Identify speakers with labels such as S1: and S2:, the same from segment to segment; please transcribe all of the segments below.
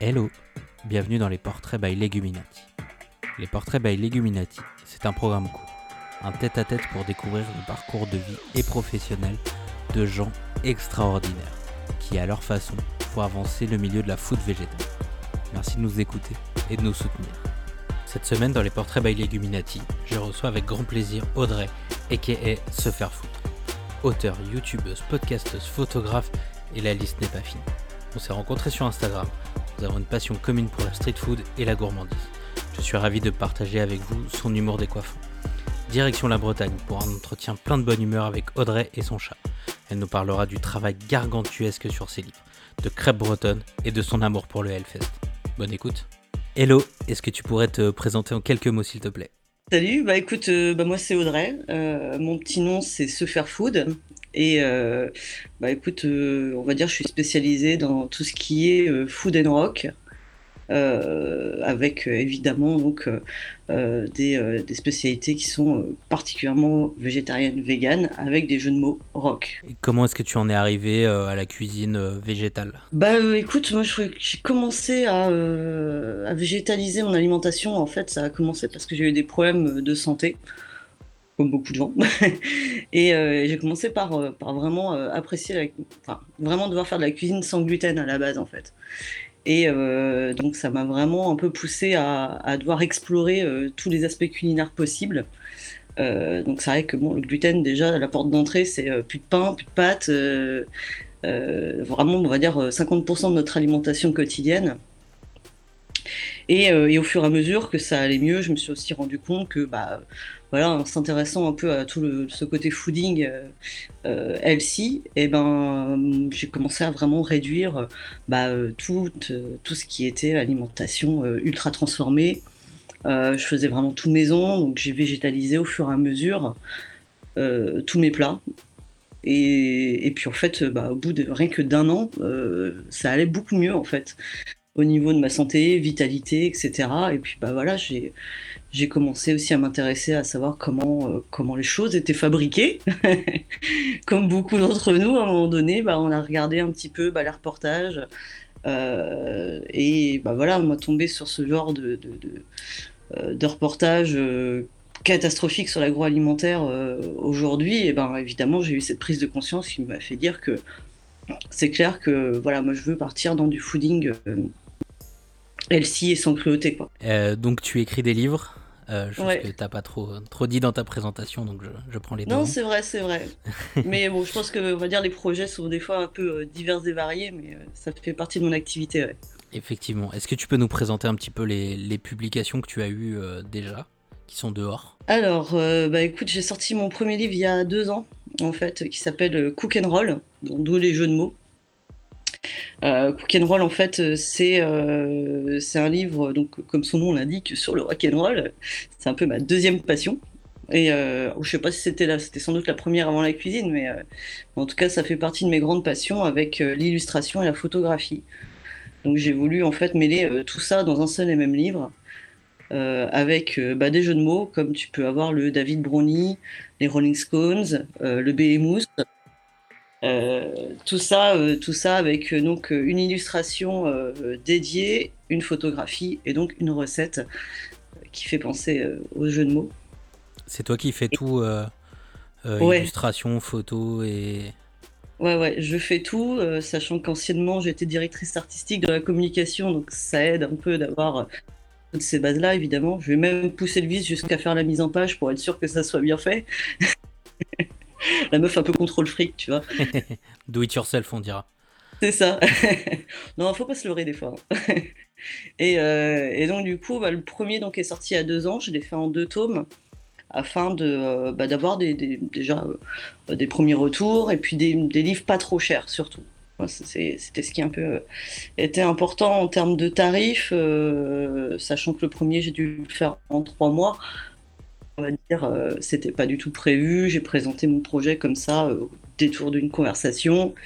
S1: Hello, bienvenue dans les portraits by Leguminati. Les portraits by Leguminati, c'est un programme court, un tête-à-tête pour découvrir le parcours de vie et professionnel de gens extraordinaires qui, à leur façon, font avancer le milieu de la food végétale. Merci de nous écouter et de nous soutenir. Cette semaine, dans les portraits by Leguminati, je reçois avec grand plaisir Audrey, aka Se Faire Foutre. Auteur, youtubeuse, podcasteuse, photographe, et la liste n'est pas finie. On s'est rencontrés sur Instagram. Nous avons une passion commune pour la street food et la gourmandise. Je suis ravi de partager avec vous son humour décoiffant. Direction la Bretagne pour un entretien plein de bonne humeur avec Audrey et son chat. Elle nous parlera du travail gargantuesque sur ses livres, de crêpes bretonnes et de son amour pour le Hellfest. Bonne écoute. Hello, est-ce que tu pourrais te présenter en quelques mots s'il te plaît?
S2: Salut, bah écoute, euh, bah moi c'est Audrey. Euh, mon petit nom c'est Se Faire Food. Et euh, bah écoute, euh, on va dire je suis spécialisée dans tout ce qui est euh, food and rock. avec évidemment donc des, des spécialités qui sont particulièrement végétariennes, véganes, avec des jeux de mots rock.
S1: Et comment est-ce que tu en es arrivé à la cuisine végétale?
S2: Bah écoute, moi j'ai commencé à, à végétaliser mon alimentation. En fait, ça a commencé parce que j'ai eu des problèmes de santé, comme beaucoup de gens. Et euh, j'ai commencé par, euh, vraiment euh, apprécier, la, enfin vraiment devoir faire de la cuisine sans gluten à la base en fait. Et donc ça m'a vraiment un peu poussé à, devoir explorer tous les aspects culinaires possibles. Donc c'est vrai que bon, le gluten déjà la porte d'entrée c'est plus de pain, plus de pâtes. vraiment, on va dire euh, 50% de notre alimentation quotidienne. Et, et au fur et à mesure que ça allait mieux, je me suis aussi rendu compte que, bah, voilà, en s'intéressant un peu à tout le, ce côté fooding euh, euh, healthy, et ben, j'ai commencé à vraiment réduire euh, bah, euh, tout, euh, tout ce qui était alimentation euh, ultra transformée. Euh, je faisais vraiment tout maison, donc j'ai végétalisé au fur et à mesure euh, tous mes plats. Et, puis en fait, euh, bah, au bout de rien que d'un an, euh, ça allait beaucoup mieux en fait, au niveau de ma santé, vitalité, etc. Et puis bah voilà, j'ai j'ai commencé aussi à m'intéresser à savoir comment euh, comment les choses étaient fabriquées. Comme beaucoup d'entre nous, à un moment donné, bah, on a regardé un petit peu bah, les reportages. euh, et bah voilà, on m'a tombé sur ce genre de, de, de, euh, sur l'agroalimentaire aujourd'hui. Et ben évidemment, j'ai eu cette prise de conscience qui m'a fait dire que c'est clair que voilà, moi je veux partir dans du fooding euh, healthy et sans cruauté quoi.
S1: Euh, Donc tu écris des livres, euh, chose
S2: Ouais.
S1: que t'as pas trop, trop dit dans ta présentation, donc je, je prends les
S2: Non,
S1: devants.
S2: c'est vrai, c'est vrai. Mais bon, je pense que on va dire les projets sont des fois un peu euh, divers et variés, mais euh, ça fait partie de mon activité. ouais.
S1: Effectivement. Est-ce que tu peux nous présenter un petit peu les, les publications que tu as eues euh, déjà, qui sont dehors?
S2: Alors, euh, bah écoute, j'ai sorti mon premier livre il y a deux ans, en fait, qui s'appelle euh, Cook and Roll, les jeux de mots. Euh, en fait, euh, c'est euh, c'est un livre, donc comme son nom l'indique, sur le rock and roll. C'est un peu ma deuxième passion. Et euh, je sais pas si c'était là, c'était sans doute la première avant la cuisine, mais euh, en tout cas, ça fait partie de mes grandes passions avec l'illustration et la photographie. Donc j'ai voulu en fait mêler tout ça dans un seul et même livre avec bah, des jeux de mots, comme tu peux avoir le David Brownie, les Rolling Stones, le Behemoth. Euh, tout ça, euh, tout ça avec euh, donc une illustration dédiée, une photographie et donc une recette qui fait penser aux jeux de mots.
S1: C'est toi qui fais tout,
S2: Ouais.
S1: illustration, photo et...
S2: Ouais, ouais, je fais tout, sachant qu'anciennement j'étais directrice artistique de la communication, donc ça aide un peu d'avoir toutes ces bases-là, évidemment. Je vais même pousser le vice jusqu'à faire la mise en page pour être sûr que ça soit bien fait. La meuf un peu contrôle fric, tu vois.
S1: Do it yourself, on dira.
S2: C'est ça. Non, faut pas se leurrer des fois. hein. Et, euh, et donc du coup, bah, le premier donc est sorti a deux ans. Je l'ai fait en deux tomes afin de euh, bah, d'avoir des, des- déjà euh, des premiers retours et puis des, des livres pas trop chers surtout. C'était ce qui un peu était important en termes de tarifs, sachant que le premier j'ai dû le faire en trois mois. On va dire, euh, c'était pas du tout prévu. J'ai présenté mon projet comme ça, euh, au détour d'une conversation.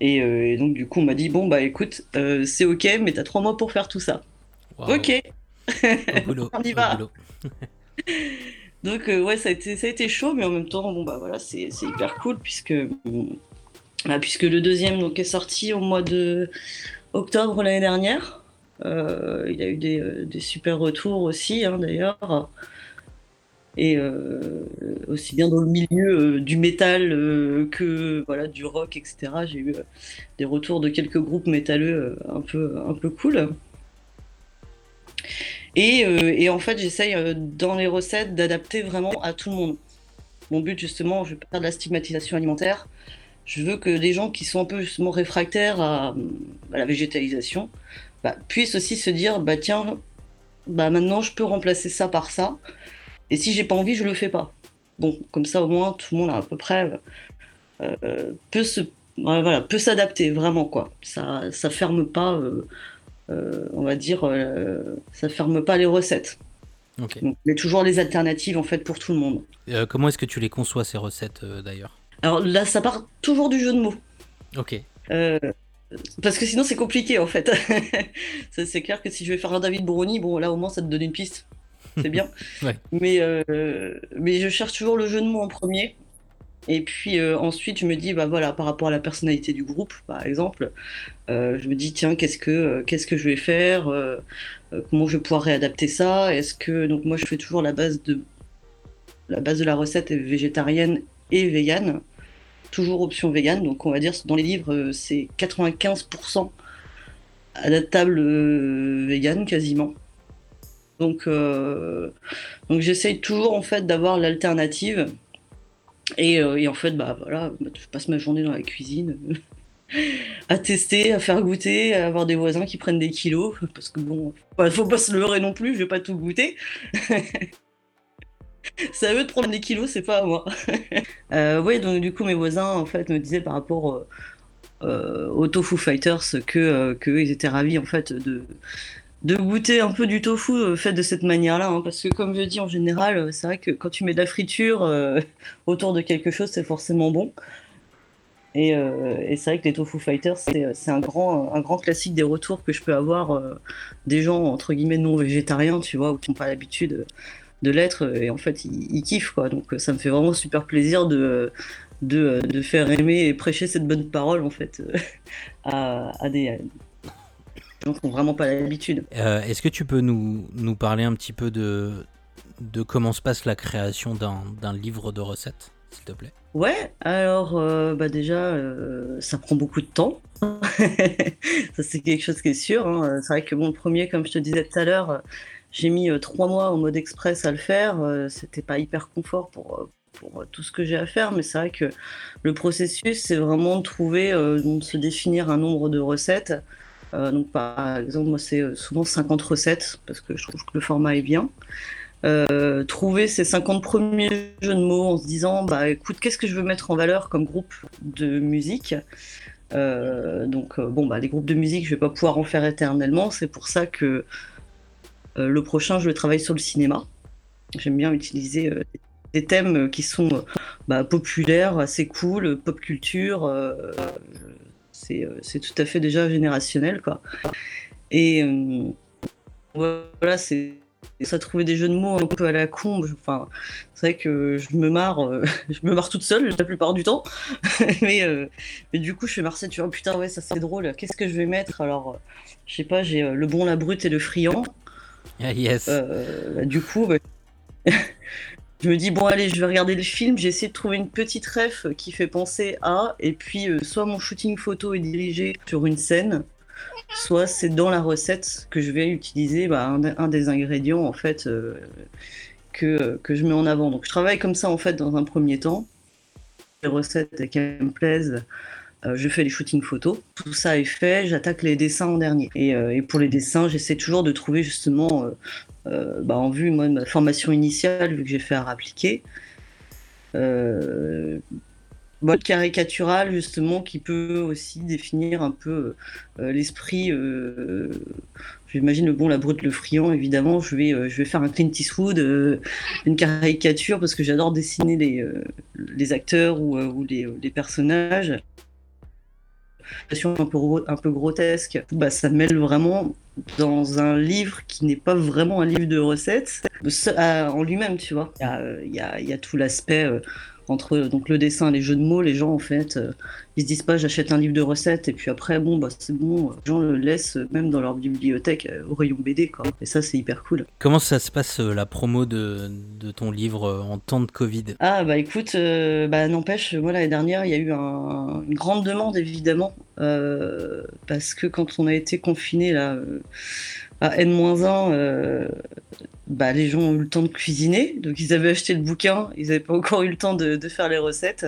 S2: Et, euh, et donc, du coup, on m'a dit Bon, bah écoute, c'est ok, mais t'as trois mois pour faire tout ça. Ok.
S1: Boulot,
S2: On y va. Donc, ouais, ça a, été, ça a été chaud, mais en même temps, bon, bah voilà, c'est hyper cool puisque, bah, puisque le deuxième donc, est sorti au mois de, octobre l'année dernière. il a eu des, super retours aussi, hein, d'ailleurs et aussi bien dans le milieu du métal que voilà du rock etc j'ai eu des retours de quelques groupes métalleux un peu un peu cool. Et, en fait j'essaye dans les recettes d'adapter vraiment à tout le monde. Mon but justement je veux pas faire de la stigmatisation alimentaire. Je veux que les gens qui sont un peu justement réfractaires à, la végétalisation bah, puissent aussi se dire bah tiens bah maintenant je peux remplacer ça par ça et si j'ai pas envie, je le fais pas. Bon, comme ça au moins tout le monde à peu près euh, peut se voilà, peut s'adapter vraiment quoi. Ça ça ferme pas euh, euh, on va dire ça ferme pas les recettes. Okay. Donc, il y a toujours les alternatives en fait pour tout le monde.
S1: comment est-ce que tu les conçois ces recettes d'ailleurs?
S2: Alors là ça part toujours du jeu de mots.
S1: Ok.
S2: parce que sinon c'est compliqué en fait. c'est clair que si je vais faire un David Bruni, bon là au moins ça te donne une piste c'est bien. mais, euh, mais je cherche toujours le jeu de mots en premier. Et puis euh, ensuite, je me dis, bah voilà, par rapport à la personnalité du groupe, par exemple, euh, je me dis, tiens, qu'est-ce que, qu'est-ce que je vais faire Comment je vais pouvoir réadapter ça? Est-ce que donc moi, je fais toujours la base de la base de la recette est végétarienne et végane, toujours option végane. Donc on va dire dans les livres, c'est 95% adaptable végane quasiment. Donc, euh, donc j'essaye toujours en fait d'avoir l'alternative. Et, euh, en fait, bah voilà, je passe ma journée dans la cuisine à tester, à faire goûter, à avoir des voisins qui prennent des kilos. Parce que bon, bah, faut pas se leurrer non plus, je vais pas tout goûter. c'est à eux prendre des kilos, c'est pas à moi. euh, oui, donc du coup, mes voisins en fait me disaient par rapport aux Tofu Fighters que, étaient ravis en fait de de goûter un peu du tofu euh, fait de cette manière-là, hein, parce que comme je dis en général, euh, c'est vrai que quand tu mets de la friture euh, autour de quelque chose, c'est forcément bon. Et, c'est vrai que les Tofu Fighters, c'est un grand, un grand classique des retours que je peux avoir des gens, entre guillemets, non végétariens, tu vois, ou qui n'ont pas l'habitude de l'être, et en fait, ils, kiffent, quoi. Donc ça me fait vraiment super plaisir de, faire aimer et prêcher cette bonne parole, en fait, à des n'ont vraiment pas l'habitude.
S1: Euh, est-ce que tu peux nous, nous parler un petit peu de, de comment se passe la création d'un livre de recettes, s'il te plaît?
S2: Ouais, alors euh, bah déjà, euh, ça prend beaucoup de temps. ça, c'est quelque chose qui est sûr. Hein. C'est vrai que le premier, comme je te disais tout à l'heure, j'ai mis trois mois en mode express à le faire. C'était pas hyper confort pour, pour tout ce que j'ai à faire, mais c'est vrai que le processus, c'est vraiment de trouver, de se définir un nombre de recettes. Euh, donc, par exemple, moi, c'est euh, souvent 50 recettes parce que je trouve que le format est bien. Euh, trouver ces 50 premiers jeux de mots en se disant bah écoute qu'est-ce que je veux mettre en valeur comme groupe de musique? Donc bon bah les groupes de musique je vais pas pouvoir en faire éternellement. C'est pour ça que le prochain je vais travailler sur le cinéma. J'aime bien utiliser des thèmes qui sont bah, populaires assez cool pop culture c'est tout à fait déjà générationnel, quoi. Et euh, voilà, c'est ça trouver des jeux de mots un peu à la con. Enfin, c'est vrai que je me marre, euh, je me marre toute seule la plupart du temps. mais, mais du coup, je fais Marseille, tu vois, putain, ouais, ça c'est drôle. Qu'est-ce que je vais mettre? Alors, je sais pas, j'ai le bon, la brute et le friand.
S1: Ah, yes.
S2: Bah, du coup, bah, je me dis, bon, allez, je vais regarder le film, j'ai essayé de trouver une petite ref qui fait penser à, et puis euh, soit mon shooting photo est dirigé sur une scène, soit c'est dans la recette que je vais utiliser bah, un, des ingrédients, en fait, euh, que, que je mets en avant. Donc je travaille comme ça, en fait, dans un premier temps. Les recettes qui me plaisent, je fais les shootings photos. Tout ça est fait, j'attaque les dessins en dernier. Et, et pour les dessins, j'essaie toujours de trouver justement euh, bah, en vue moi, de ma formation initiale, vu que j'ai fait art appliqué. Euh, mode caricatural justement qui peut aussi définir un peu euh, l'esprit j'imagine le bon la brute le friand évidemment je vais je vais faire un Clint Eastwood une caricature parce que j'adore dessiner les, les acteurs ou, les, personnages un peu, un peu grotesque, bah, ça mêle vraiment dans un livre qui n'est pas vraiment un livre de recettes en lui-même, tu vois. Il y a, tout l'aspect, euh, entre donc le dessin, les jeux de mots, les gens en fait, euh, ils se disent pas j'achète un livre de recettes et puis après bon bah c'est bon, les gens le laissent même dans leur bibliothèque euh, au rayon BD quoi. Et ça c'est hyper cool.
S1: Comment ça se passe euh, la promo de, de, ton livre en temps de Covid?
S2: Ah bah écoute, bah n'empêche, moi l'année dernière il y a eu un, une grande demande évidemment parce que quand on a été confiné là à N-1, bah, les gens ont eu le temps de cuisiner, donc ils avaient acheté le bouquin, ils n'avaient pas encore eu le temps de, faire les recettes.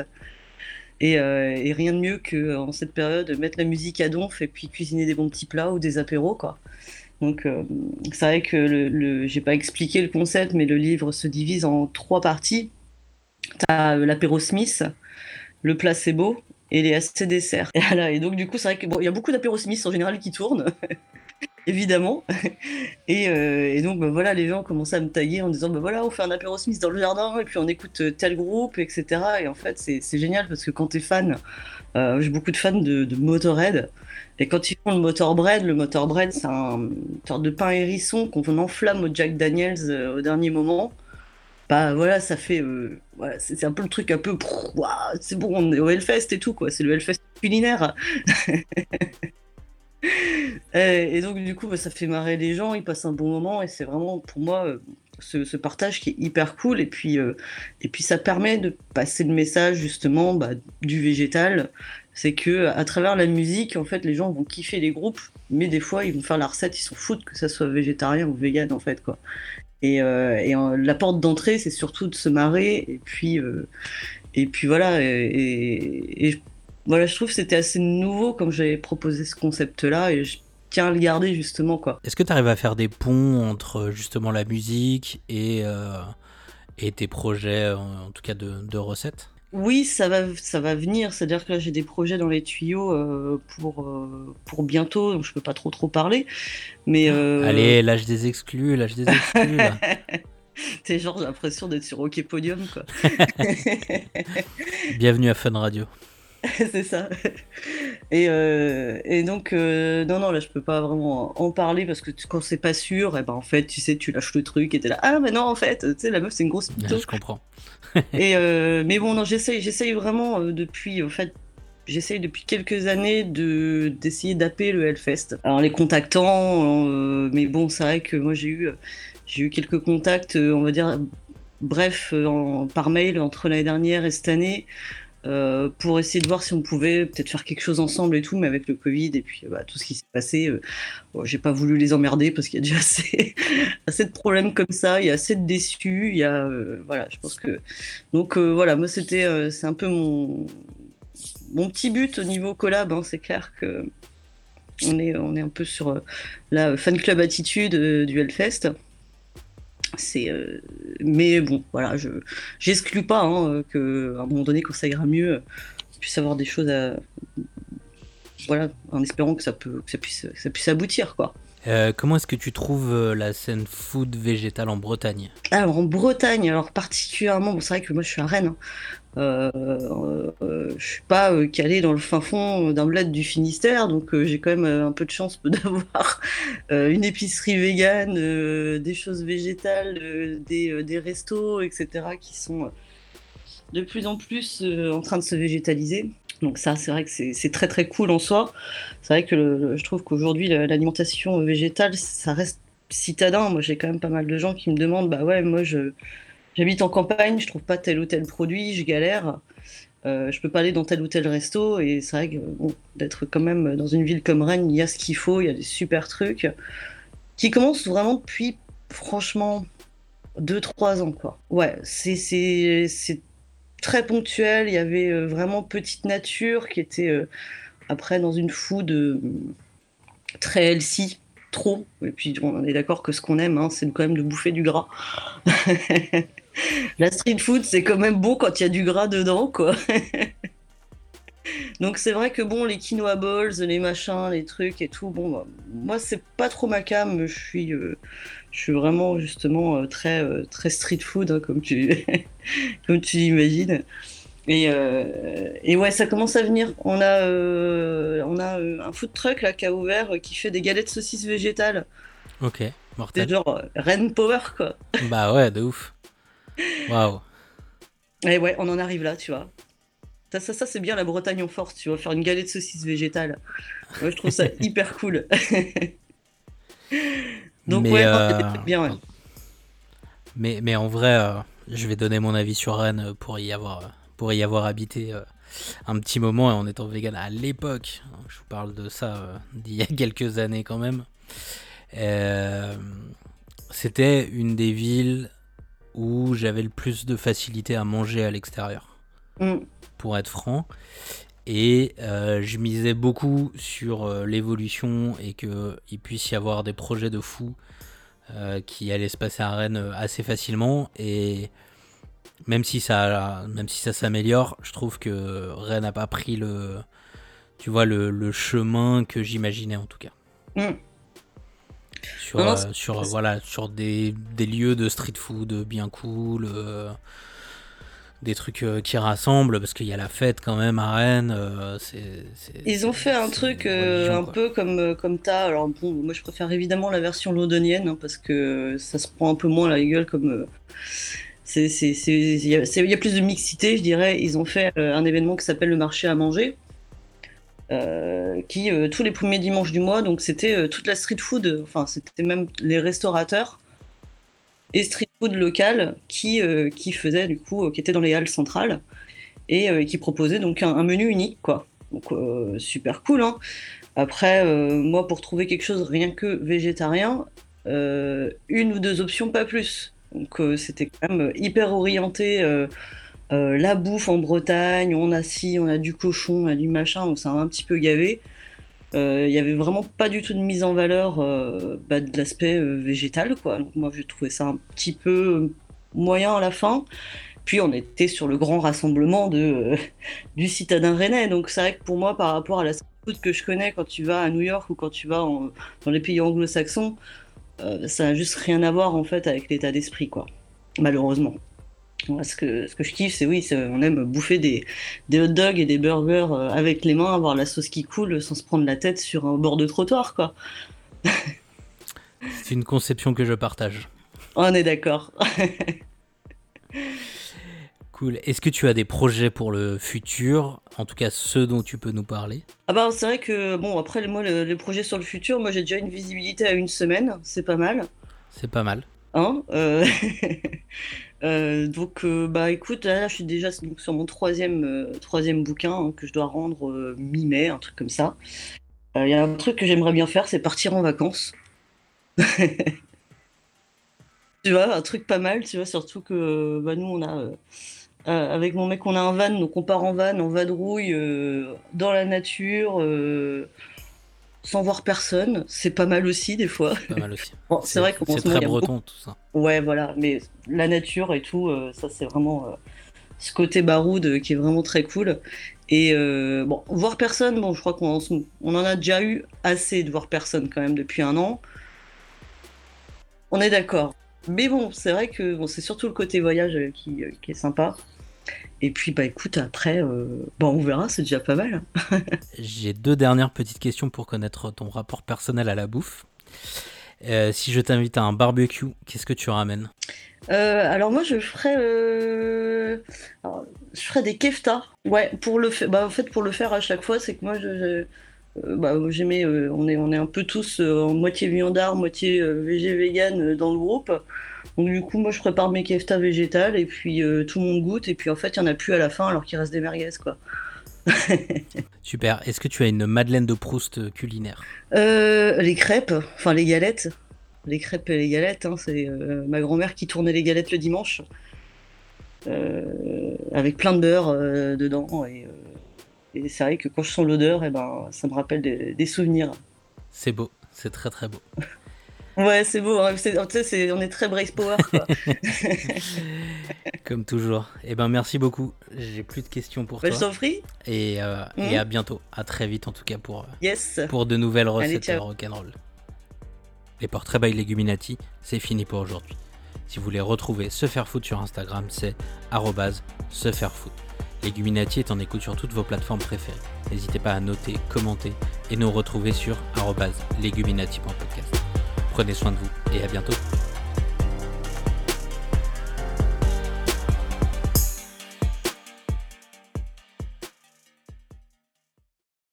S2: Euh, et, rien de mieux que en cette période mettre la musique à donf et puis cuisiner des bons petits plats ou des apéros quoi. Donc euh, c'est vrai que le, le j'ai pas expliqué le concept, mais le livre se divise en trois parties. T'as euh, l'apéro Smith, le placebo et les AC desserts. Et, donc du coup c'est vrai qu'il y a beaucoup d'apéro Smith en général qui tournent. évidemment. Euh, et, donc, bah, voilà, les gens commençaient à me taguer en disant, bah, voilà, on fait un apéro Smith dans le jardin, et puis on écoute euh, tel groupe, etc. Et en fait, c'est génial parce que quand t'es fan, euh, j'ai beaucoup de fans de, Motorhead, et quand ils font le Motorbread, le Motorbread, c'est un sorte de pain hérisson qu'on enflamme au Jack Daniels au dernier moment. Bah voilà, ça fait. c'est un peu le truc un peu. C'est bon, on est au Hellfest et tout, quoi. C'est le Hellfest culinaire. et, donc, du coup, bah, ça fait marrer les gens, ils passent un bon moment, et c'est vraiment pour moi euh, ce, partage qui est hyper cool. Et puis, euh, et puis ça permet de passer le message justement bah, du végétal. C'est que à travers la musique, en fait, les gens vont kiffer les groupes, mais des fois, ils vont faire la recette, ils s'en foutent que ça soit végétarien ou vegan, en fait. Et, euh, la porte d'entrée, c'est surtout de se marrer, et puis, et puis voilà. Voilà, je trouve que c'était assez nouveau quand j'avais proposé ce concept-là et je tiens à le garder justement quoi.
S1: Est-ce que tu arrives à faire des ponts entre justement la musique et, euh, et tes projets, en tout cas de, recettes?
S2: Oui, ça va, ça va venir. C'est-à-dire que là, j'ai des projets dans les tuyaux euh, pour, euh, pour bientôt, donc je peux pas trop trop parler. Mais
S1: allez, lâche des exclus, lâche des exclus.
S2: T'es genre j'ai l'impression d'être sur OK Podium quoi.
S1: Bienvenue à Fun Radio.
S2: c'est ça. Et, euh, et donc, euh, non, non, là, je peux pas vraiment en parler parce que quand c'est pas sûr, et eh ben, en fait, tu sais, tu lâches le truc et t'es là, ah, mais non, en fait, tu sais, la meuf, c'est une grosse
S1: pito. je comprends.
S2: et, euh, mais bon, non, j'essaye, j'essaye vraiment depuis, en fait, j'essaye depuis quelques années de, d'essayer d'appeler le Hellfest. Alors, les contactant, mais bon, c'est vrai que moi, j'ai eu, j'ai eu quelques contacts, on va dire, bref, par mail entre l'année dernière et cette année. Euh, pour essayer de voir si on pouvait peut-être faire quelque chose ensemble et tout, mais avec le Covid et puis bah, tout ce qui s'est passé, euh, j'ai pas voulu les emmerder parce qu'il y a déjà assez, de problèmes comme ça, il y a assez de déçus, il y a euh, voilà, je pense que donc voilà, moi c'était c'est un peu mon mon petit but au niveau collab, hein, c'est clair que on est on est un peu sur la fan club attitude du Hellfest. C'est, euh, mais bon, voilà, je j'exclus pas hein, que à un moment donné, quand ça ira mieux, je puisse avoir des choses à, voilà, en espérant que ça peut, que ça puisse, ça puisse aboutir, quoi.
S1: Euh, comment est-ce que tu trouves euh, la scène food végétale en Bretagne?
S2: Alors en Bretagne, alors particulièrement, bon, c'est vrai que moi je suis à Rennes, hein. Euh, euh, je suis pas euh, calé dans le fin fond d'un bled du Finistère, donc j'ai quand même un peu de chance d'avoir une épicerie végane, des choses végétales, des, restos, etc., qui sont de plus en plus en train de se végétaliser. Donc ça, c'est vrai que c'est très très cool en soi. C'est vrai que je trouve qu'aujourd'hui, l'alimentation végétale, ça reste citadin. Moi, j'ai quand même pas mal de gens qui me demandent, bah ouais, moi je J'habite en campagne, je trouve pas tel ou tel produit, je galère. Euh, je peux pas aller dans tel ou tel resto et c'est vrai que d'être quand même dans une ville comme Rennes, il y a ce qu'il faut, il y a des super trucs qui commencent vraiment depuis franchement 2-3 ans quoi. Ouais, c'est très ponctuel, il y avait euh, vraiment petite nature qui était euh, après dans une food euh, très healthy, trop. Et puis on est d'accord que ce qu'on aime, hein, c'est quand même de bouffer du gras. La street food, c'est quand même bon quand il y a du gras dedans, quoi. Donc c'est vrai que bon, les quinoa balls, les machins, les trucs et tout, bon, moi c'est pas trop ma cam. Je suis, euh, je suis vraiment justement euh, très, euh, très street food, hein, comme tu, comme tu l'imagines. Et, et, ouais, ça commence à venir. On a, on a un food truck là qui a ouvert, qui fait des galettes saucisses végétales.
S1: Ok, mortel.
S2: C'est genre Ren Power quoi.
S1: Bah ouais, de ouf. Waouh.
S2: Et ouais, on en arrive là, tu vois. Ça, ça, ça c'est bien la Bretagne en force, tu vois, faire une galette de saucisse végétale. Moi, je trouve ça hyper cool. Donc,
S1: Mais,
S2: ouais,
S1: euh,
S2: bien, ouais.
S1: Mais, mais en vrai, euh, je vais donner mon avis sur Rennes pour y avoir, pour y avoir habité euh, un petit moment et en étant vegan à l'époque. Je vous parle de ça euh, d'il y a quelques années quand même. Euh, C'était une des villes où j'avais le plus de facilité à manger à l'extérieur,
S2: Mm.
S1: pour être franc. Et euh, je misais beaucoup sur euh, l'évolution et qu'il puisse y avoir des projets de fou euh, qui allaient se passer à Rennes euh, assez facilement. Et même si ça, même si ça s'améliore, je trouve que Rennes n'a pas pris le, tu vois, le, le chemin que j'imaginais en tout cas.
S2: Mm.
S1: Sur,
S2: Non, non,
S1: euh, sur, voilà, sur des, des lieux de street food bien cool, euh, des trucs euh, qui rassemblent, parce qu'il y a la fête quand même à Rennes. euh,
S2: Ils ont fait un truc
S1: religion,
S2: un
S1: quoi.
S2: peu comme, comme t'as. Alors, bon, moi, je préfère évidemment la version londonienne, hein, parce que ça se prend un peu moins la gueule comme. il y y a plus de mixité, je dirais. Ils ont fait un événement qui s'appelle le marché à manger, euh, qui euh, tous les premiers dimanches du mois, donc c'était euh, toute la street food, enfin c'était même les restaurateurs et street food local qui, qui faisaient du coup, qui étaient dans les halles centrales et qui proposaient donc un, menu unique quoi. Donc super cool. Hein. Après, moi pour trouver quelque chose rien que végétarien, une ou deux options pas plus. Donc c'était quand même hyper orienté. Euh, euh, la bouffe en Bretagne, on a ci, on a du cochon, on a du machin, donc ça a un petit peu gavé. Euh, Il y avait vraiment pas du tout de mise en valeur euh, bah, de l'aspect euh, végétal, quoi. Donc moi j'ai trouvé ça un petit peu moyen à la fin. Puis on était sur le grand rassemblement de, euh, du citadin rennais. Donc c'est vrai que pour moi, par rapport à la food que je connais quand tu vas à New York ou quand tu vas dans les pays anglo-saxons, euh, ça n'a juste rien à voir en fait avec l'état d'esprit, quoi. Malheureusement. Moi, ce que, ce que je kiffe, c'est oui, on aime bouffer des, des hot dogs et des burgers euh, avec les mains, avoir la sauce qui coule sans se prendre la tête sur un bord de trottoir, quoi.
S1: C'est une conception que je partage.
S2: On est d'accord.
S1: Cool. Est-ce que tu as des projets pour le futur En tout cas, ceux dont tu peux nous parler?
S2: Ah bah, c'est vrai que, bon, après, moi, le, le projet sur le futur, moi, j'ai déjà une visibilité à une semaine, c'est pas mal.
S1: C'est pas mal.
S2: Hein? Euh, donc, euh, bah écoute, là, je suis déjà donc, sur mon troisième, euh, troisième bouquin hein, que je dois rendre euh, mi-mai, un truc comme ça. Euh, Il y a un truc que j'aimerais bien faire, c'est partir en vacances. Tu vois, un truc pas mal, tu vois, surtout que bah, nous, on a, euh, euh, avec mon mec, on a un van, donc on part en van, en vadrouille, euh, dans la nature, euh, sans voir personne. C'est pas mal aussi, des fois.
S1: Pas mal aussi.
S2: Bon, c'est vrai moment,
S1: très
S2: beaucoup
S1: breton tout ça.
S2: Ouais, voilà, mais la nature et tout, euh, ça c'est vraiment euh, ce côté baroud qui est vraiment très cool. Et euh, bon, voir personne, bon, je crois qu'on en, on en a déjà eu assez de voir personne quand même depuis un an. On est d'accord. Mais bon, c'est vrai que bon, c'est surtout le côté voyage qui, qui est sympa. Et puis, bah écoute, après, euh, bah, on verra, c'est déjà pas mal.
S1: J'ai deux dernières petites questions pour connaître ton rapport personnel à la bouffe. Euh, si je t'invite à un barbecue, qu'est-ce que tu ramènes?
S2: Euh, alors moi je ferais alors, je ferais des keftas. Ouais, pour le faire bah, en fait pour le faire à chaque fois, c'est que moi je, bah, j'aimais euh, on est on est un peu tous euh, en moitié viandard, moitié euh, végé vegan euh, dans le groupe. Donc du coup moi je prépare mes keftas végétales et puis euh, tout le monde goûte et puis en fait il y en a plus à la fin alors qu'il reste des merguez quoi.
S1: Super. Est-ce que tu as une Madeleine de Proust culinaire?
S2: Euh, les crêpes, enfin les galettes. Les crêpes et les galettes, hein, c'est euh, ma grand-mère qui tournait les galettes le dimanche. Euh, avec plein de beurre euh, dedans. Et, euh, et c'est vrai que quand je sens l'odeur, eh ben, ça me rappelle des, des souvenirs.
S1: C'est beau. C'est très très beau.
S2: Ouais, c'est beau. hein, on est très Brace Power. Quoi.
S1: Comme toujours. Eh ben merci beaucoup. J'ai plus de questions pour
S2: Bah, je
S1: toi.
S2: t'en prie.
S1: Et, euh,
S2: Mhm.
S1: et à bientôt. À très vite en tout cas pour, euh,
S2: Yes.
S1: pour de nouvelles recettes
S2: ciao.
S1: rock'n'roll. Les portraits by Leguminati, c'est fini pour aujourd'hui. Si vous voulez retrouver Se Faire Foot sur Instagram, c'est arrobase se faire foot. Leguminati est en écoute sur toutes vos plateformes préférées. N'hésitez pas à noter, commenter et nous retrouver sur leguminati.podcast. Prenez soin de vous et à bientôt.